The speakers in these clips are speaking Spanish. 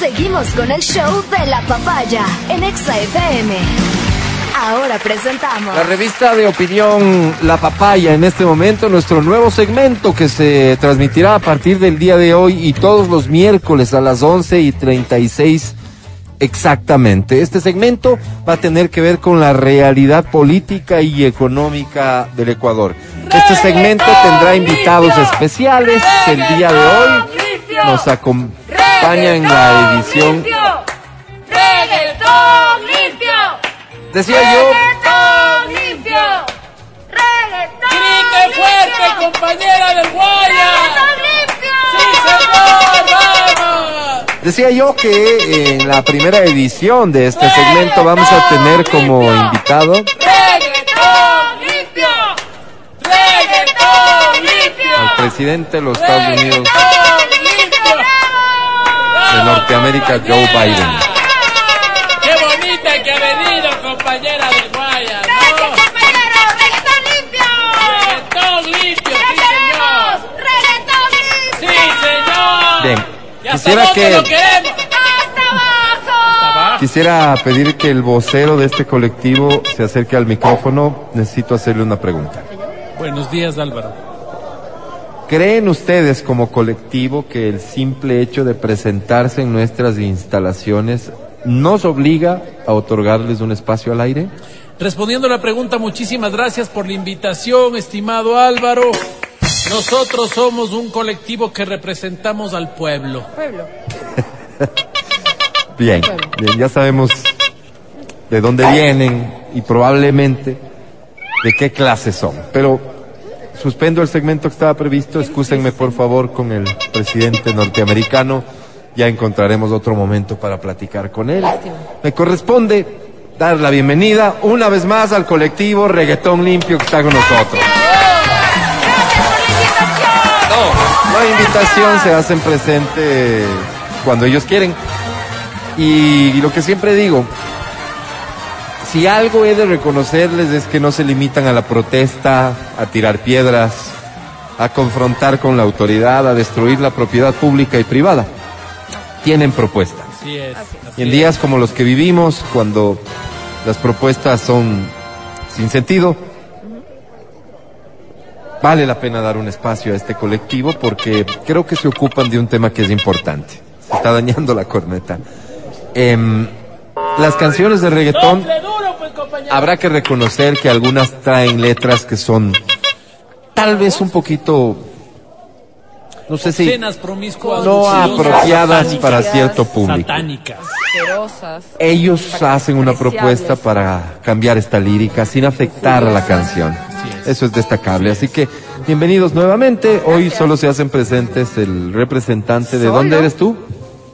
Seguimos con el show de la papaya en Exa FM. Ahora presentamos La revista de opinión La Papaya en este momento, nuestro nuevo segmento que se transmitirá a partir del día de hoy y todos los miércoles a las 11 y 36 exactamente. Este segmento va a tener que ver con la realidad política y económica del Ecuador. Este segmento tendrá invitados especiales el día de hoy. Nos acompaña en la edición. ¡Reggaetón limpio! Decía yo, ¡Reggaetón limpio! ¡Reggaetón ¡Grite fuerte, compañera del Guaya! ¡Reggaetón limpio! ¡Sí, señor! ¡Vamos! decía yo que en la primera edición de este segmento vamos a tener como invitado ¡Reggaetón limpio! ¡Reggaetón limpio! al presidente de los Estados Unidos ¡Reggaetón limpio! De Norteamérica, Joe Biden. ¡Qué bonita que ha venido, compañera del Guaya! ¡Gracias, ¿no? compañero! ¡Reggaetón limpio! ¡Reggaetón limpio, ¿Qué sí, señor! ¡Reggaetón ¡Sí, limpio! señor! Bien, ¿Y hasta quisiera que- lo queremos? ¡Hasta abajo! ¿Abajo? Quisiera pedir que el vocero de este colectivo se acerque al micrófono. Necesito hacerle una pregunta. Buenos días, Álvaro. ¿Creen ustedes como colectivo que el simple hecho de presentarse en nuestras instalaciones nos obliga a otorgarles un espacio al aire? Respondiendo a la pregunta, muchísimas gracias por la invitación, estimado Álvaro. Nosotros somos un colectivo que representamos al pueblo. Bien, bien, ya sabemos de dónde vienen y probablemente de qué clase son. Pero suspendo el segmento que estaba previsto. Excúsenme por favor con el presidente norteamericano. Ya encontraremos otro momento para platicar con él. Me corresponde dar la bienvenida una vez más al colectivo Reggaetón Limpio que está con nosotros. No, la invitación se hacen presente cuando ellos quieren. Y lo que siempre digo, si algo he de reconocerles es que no se limitan a la protesta, a tirar piedras, a confrontar con la autoridad, a destruir la propiedad pública y privada. Tienen propuestas. Así es. Y en días como los que vivimos, cuando las propuestas son sin sentido, vale la pena dar un espacio a este colectivo porque creo que se ocupan de un tema que es importante. Se está dañando la corneta. Em, las canciones de reggaetón, Habrá que reconocer que algunas traen letras que son tal vez un poquito, no sé si no apropiadas satánicas. para cierto público. Satánicas. Ellos hacen una propuesta para cambiar esta lírica sin afectar a la canción. Eso es destacable. Así que bienvenidos nuevamente. Hoy solo se hacen presentes el representante de dónde eres tú.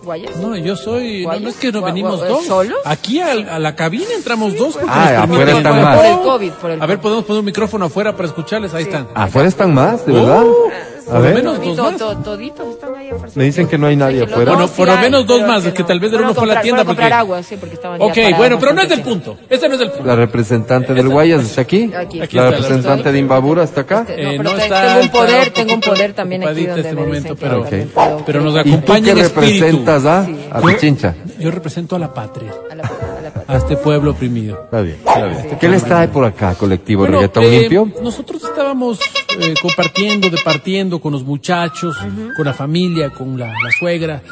¿Guayas? No, yo soy. No, no es que no Gua- venimos dos. ¿solos? Aquí al- a, la cabina entramos dos. porque Ah, nos afuera están más. Por el. COVID, por el A ver, podemos poner un micrófono afuera para escucharles. Ahí están. Afuera están más, de verdad. Uh, A lo ver. menos dos más. to- toditos están Me dicen que no hay nadie afuera. Bueno, por lo menos dos más, que es que no. tal vez el uno fue a la tienda porque- agua, sí, porque estaban Ok, bueno, pero no es del punto. Este no es del punto. La representante del Guayas está aquí. La representante de Imbabura está acá. Eh, no, está- tengo un poder, tengo un poder también aquí donde este me momento, dicen que pero- nos ¿Y tú acompaña qué representas a? Sí. A Pichincha. Yo represento a la patria, a la patria. A este pueblo oprimido. Está bien. está bien. ¿Qué les trae por acá, colectivo Bueno, Reggaetón eh, Limpio? Nosotros estábamos eh, compartiendo, departiendo con los muchachos, con la familia, con la, la suegra.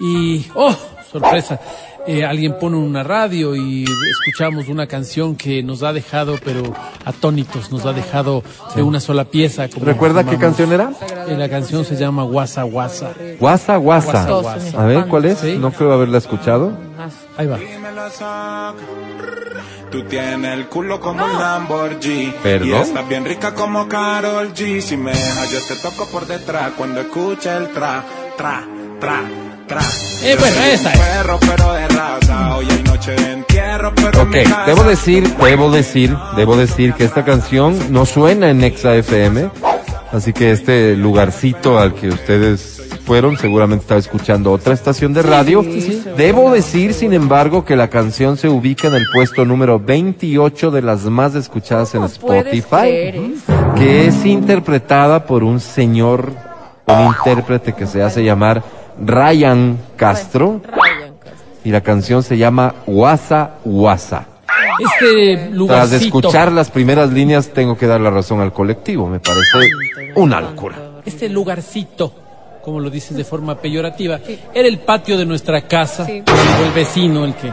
Y, oh, sorpresa, eh, alguien pone una radio y escuchamos una canción que nos ha dejado, pero atónitos, nos ha dejado de una sola pieza. como ¿Recuerda qué llamamos. canción era? Eh, la canción se llama Guasa Guasa. Guasa, guasa. A ver, ¿cuál es? Sí. No creo haberla escuchado. Ahí va. Tú tienes el culo como un Lamborghini. ¿Perdón? Y estás bien rica como Carol G. Si me dejas, yo te toco por detrás cuando escucha el tra, tra, tra, tra. Eh, esa es. Perro, pero de raza. Hoy hay noche de entierro, pero en Ok, debo decir, debo decir, debo decir que esta canción no suena en Exa FM, así que este lugarcito al que ustedes fueron seguramente estaba escuchando otra estación de radio. Debo decir, sin embargo, que la canción se ubica en el puesto número 28 de las más escuchadas en ¿Cómo puedes Spotify, que es interpretada por un señor, un intérprete que se hace llamar Ryan Castro. Ryan. y la canción se llama Guasa Guasa. Este Tras lugarcito. escuchar las primeras líneas tengo que dar la razón al colectivo, me parece una locura. Este lugarcito, como lo dices de forma peyorativa, era el patio de nuestra casa, Sí. o el vecino el que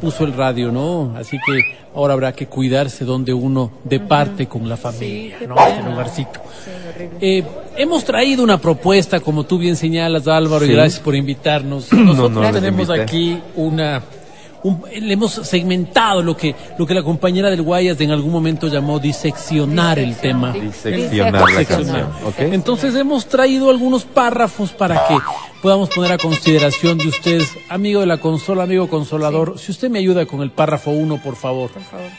puso el radio, ¿no? Así que ahora habrá que cuidarse donde uno departe con la familia, qué ¿no? pena. Este lugarcito. Sí. Eh, hemos traído una propuesta, como tú bien señalas, Álvaro, y Sí. gracias por invitarnos. Nosotros no tenemos aquí una... un- le hemos segmentado lo que, lo que la compañera del Guayas en algún momento llamó diseccionar el tema. Diseccionar la Diseccionar. canción, ¿ok? Entonces hemos traído algunos párrafos para que podamos poner a consideración de ustedes, amigo de la consola, amigo consolador. Si usted me ayuda con el párrafo 1, por favor. Por favor.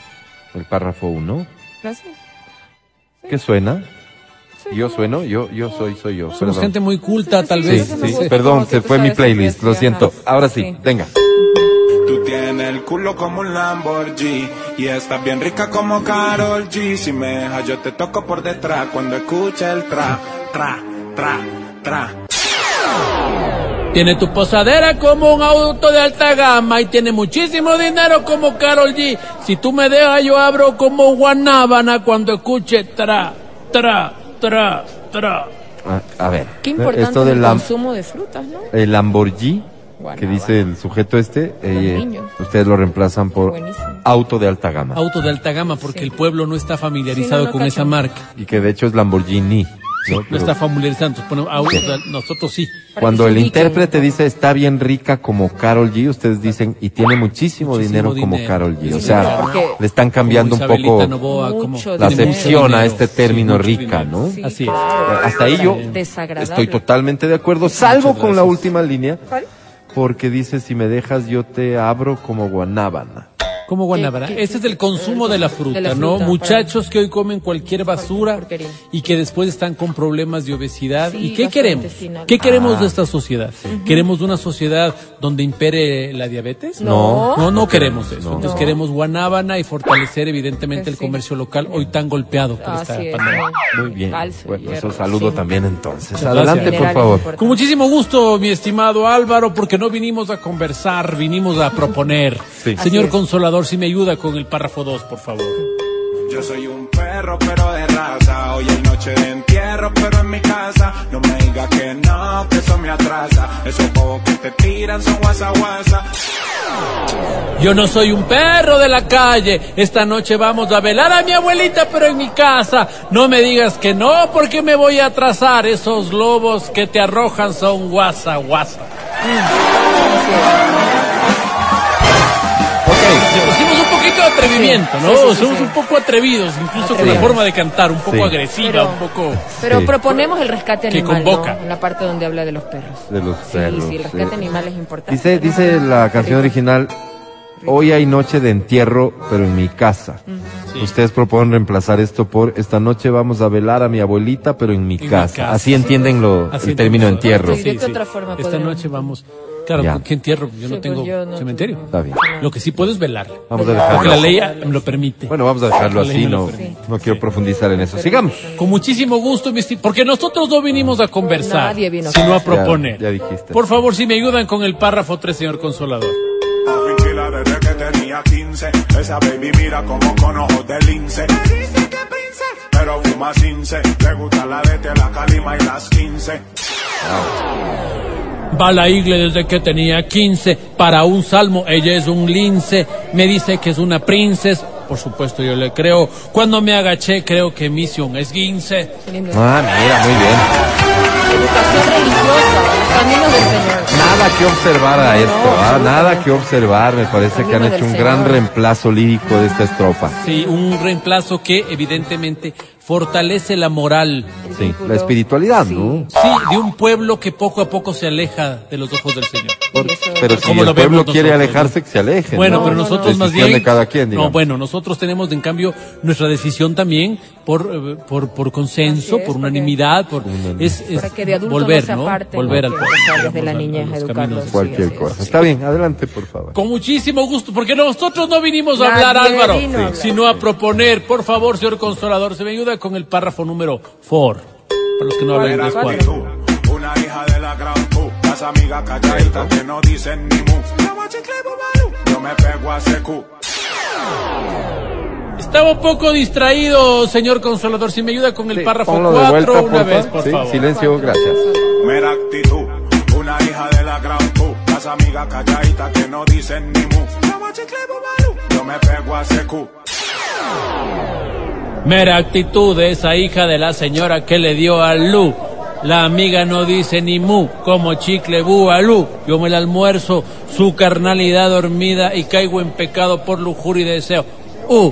El párrafo 1. Gracias. ¿Qué suena? Yo sueno, yo, yo soy, soy yo. Somos perdón. gente muy culta, tal Sí, vez. sí, gusta, perdón, se fue mi playlist, lo sí, siento. Ahora sí, Sí. venga. Tú tienes el culo como un Lamborghini y estás bien rica como Carol G. Si me dejas, yo te toco por detrás cuando escucha el tra, tra, tra, tra. Tiene tu posadera como un auto de alta gama y tiene muchísimo dinero como Carol G. Si tú me dejas, yo abro como Guanábana cuando escuche tra, tra, tra, tra. A ver. Qué importante Esto del el consumo de frutas, ¿no? el Lamborghini, que dice el sujeto este, eh, ustedes lo reemplazan por Buenísimo. auto de alta gama. Auto de alta gama porque Sí. el pueblo no está familiarizado Sí, no, no con cacho. esa marca. Y que de hecho es Lamborghini. ¿no? No Pero está auto de- nosotros sí. Cuando el intérprete dice está bien rica como Carol G, ustedes dicen y tiene muchísimo, Muchísimo dinero, como. Carol G. O sea, le están cambiando un poco Novoa, la acepción a este término rica. ¿no? Sí, Así es. Hasta ahí yo estoy totalmente de acuerdo, salvo con la última línea, ¿Cuál? Porque dice si me dejas yo te abro como guanábana. Como Guanábana. ¿Qué- qué- Ese es el consumo de la fruta, de la ¿no? fruta, Muchachos que hoy comen cualquier basura porquería. y que después están con problemas de obesidad. Sí, ¿Y qué queremos? ¿Qué queremos Ah. de esta sociedad? ¿Queremos una sociedad donde impere la diabetes? No. No, no queremos eso. No. Entonces No. queremos Guanábana y fortalecer evidentemente el Sí. comercio local, hoy tan golpeado por esta es. pandemia. Muy bien. Calcio, bueno, hierro, eso saludo zinc. también entonces. Muchas Adelante, gracias. por favor. Con muchísimo gusto, mi estimado Álvaro, porque no vinimos a conversar, vinimos a proponer. Sí. Señor Así es. Consolador, si me ayuda con el párrafo 2, por favor. Yo soy un perro pero de raza, hoy hay noche de entierro pero en mi casa. No me digas que no, que eso me atrasa. Esos bobos que te tiran son guasa guasa. Yo no soy un perro de la calle. Esta noche vamos a velar a mi abuelita, pero en mi casa. No me digas que no, porque me voy a atrasar. Esos lobos que te arrojan son guasa, guasa. Hicimos atrevimiento, ¿no? Sí, sí, sí, Somos sí. un poco atrevidos, incluso con la Atrevidos. forma de cantar, un poco Sí. agresiva, Pero- un poco... Pero Sí. proponemos el rescate Que animal, convoca. ¿no? En la parte donde habla de los perros. De los Sí, perros. sí, el rescate sí. animal es importante. Dice, dice la canción original, hoy hay noche de entierro, pero en mi casa. Sí. Ustedes proponen reemplazar esto por esta noche vamos a velar a mi abuelita, pero en mi, En mi casa. casa. Así entienden lo, Así el término entierro. Sí, ¿de qué otra forma Esta podríamos? noche vamos... Claro, Ya. ¿qué entierro? Yo Sí, no pues tengo yo no- cementerio. Está bien. Lo que sí puedo es velar. Vamos a Porque dejarlo. la ley me lo permite. Bueno, vamos a dejarlo así, no, no quiero profundizar en eso. Sigamos. Con muchísimo gusto, porque nosotros no vinimos a conversar, Nadie vino a sino a proponer. Ya- ya dijiste. Por favor, si me ayudan con el párrafo 3, señor Consolador. Tranquila desde que tenía 15. Esa baby mira como con ojos de lince. Pero fuma cince. Le gusta la de la calima y las 15. Va a la iglesia desde que tenía 15. Para un salmo, ella es un lince. Me dice que es una princesa. Por supuesto, yo le creo. Cuando me agaché, creo que misión es guince. Qué lindo. Ah, mira, muy bien. Educación religiosa, los caminos del Señor. Nada que observar a No, esto, no, ¿ah? nada que observar. Me parece que han hecho un gran reemplazo lírico de esta estrofa. Sí, un reemplazo que evidentemente fortalece la moral. Sí, la espiritualidad, Sí. ¿no? Sí, de un pueblo que poco a poco se aleja de los ojos del Señor. Por- pero si ¿Cómo el lo pueblo quiere nosotros, alejarse, que se aleje. Bueno, ¿no? pero no, no. nosotros más Decisión bien. de cada quien, no, bueno, nosotros tenemos en cambio nuestra decisión también por eh, por, por consenso, es, por unanimidad, por es, es Para que de adulto volver, no se ¿no? aparten, Volver al pueblo, empezar desde la niñez educarlos. Cualquier Sí, cosa. es. Está bien, adelante, por favor. Con muchísimo gusto, porque nosotros no vinimos a Nadie hablar, Álvaro, a hablar. sino a proponer. Por favor, señor Consolador, se me ayuda con el párrafo número 4. Para los que no hablan inglés, como cuatro. tú, una hija de la gran. Las amigas calladitas que no dicen ni mu. Yo me pego a secu. Estaba un poco distraído, señor Consolador. Si me ayuda con el Sí, párrafo ponlo de 4 vuelta, una porfa. vez, por Sí, favor. Silencio, gracias. Mera actitud, hija de la gran pu. Las amigas calladitas que no dicen ni mu. Yo me pego a secu. Mera actitud de esa hija de la señora que le dio a Lu. La amiga no dice ni mu, como chicle bu. Yo me la almuerzo, su carnalidad dormida y caigo en pecado por lujuria y deseo. Uh,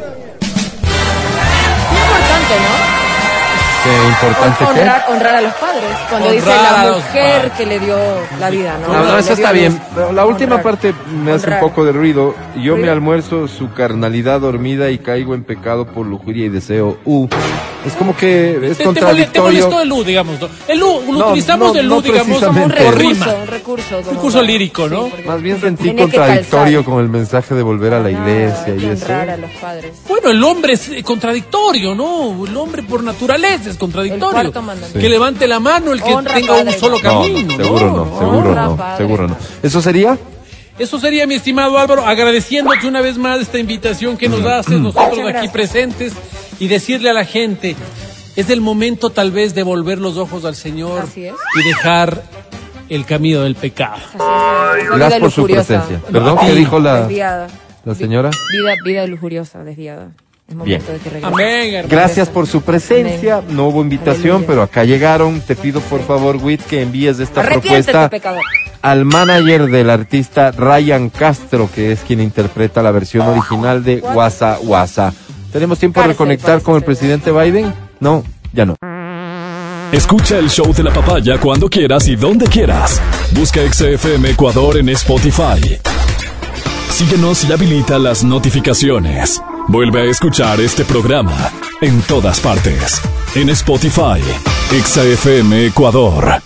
Importante que. honrar, honrar a los padres. Cuando dice Honrar la mujer que le dio la vida, ¿no? No, no, eso está bien. la última Honrar. parte me hace un Honrar. poco de ruido. Yo me almuerzo su carnalidad dormida y caigo en pecado por lujuria y deseo. Uh, es como que es te, te, te contradictorio. molestó el Lu, digamos. ¿no? El lo No, utilizamos no, el no digamos, Como un recurso, rima. un recurso. como Recurso lírico, ¿no? porque Más bien sentí contradictorio con el mensaje de volver a la iglesia y eso. honrar a los padres. Bueno, el hombre es eh, contradictorio, ¿no? El hombre por naturaleza es Contradictorio. Que levante la mano el que Honra tenga un solo No, camino. no, seguro no, seguro no, padre. seguro no. ¿Eso sería? Eso sería, mi estimado Álvaro, agradeciéndote una vez más esta invitación que nos haces nosotros aquí presentes y decirle a la gente, es el momento tal vez de volver los ojos al Señor y dejar el camino del pecado. Gracias por su presencia. Perdón, ¿qué dijo la, la señora? Vida, vida lujuriosa, desviada. Es momento de que regrese. Amén, hermano. Gracias por su presencia. Amén. No hubo invitación, Aleluya. pero acá llegaron. Te pido por favor, Wit, que envíes esta propuesta pecador. al manager del artista Ryan Castro, que es quien interpreta la versión original de Wasa Wasa. ¿Tenemos tiempo de reconectar con el presidente Biden? No, ya no. Escucha el show de la papaya cuando quieras y donde quieras. Busca XFM Ecuador en Spotify. Síguenos y habilita las notificaciones. Vuelve a escuchar este programa en todas partes. En Spotify, XFM Ecuador.